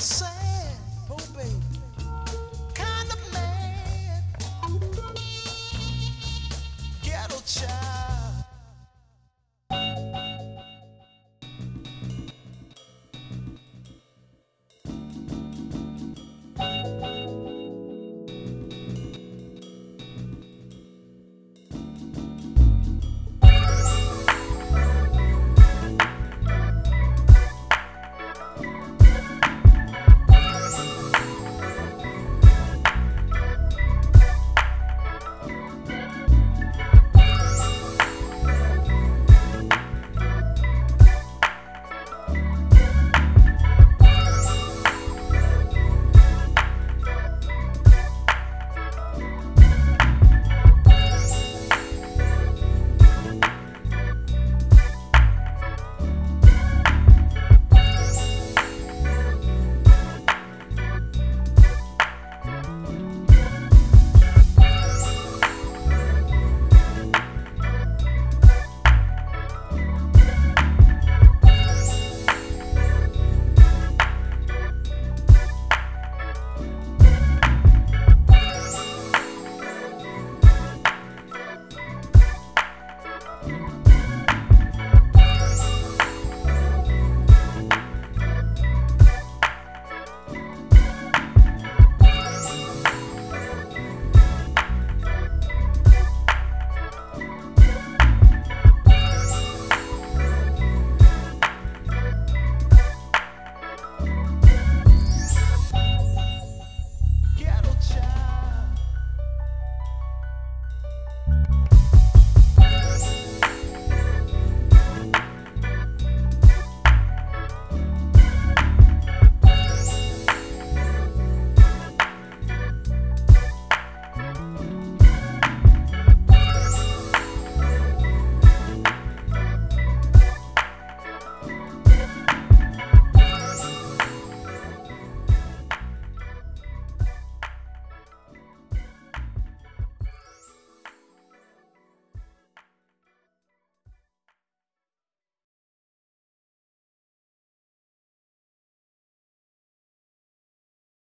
say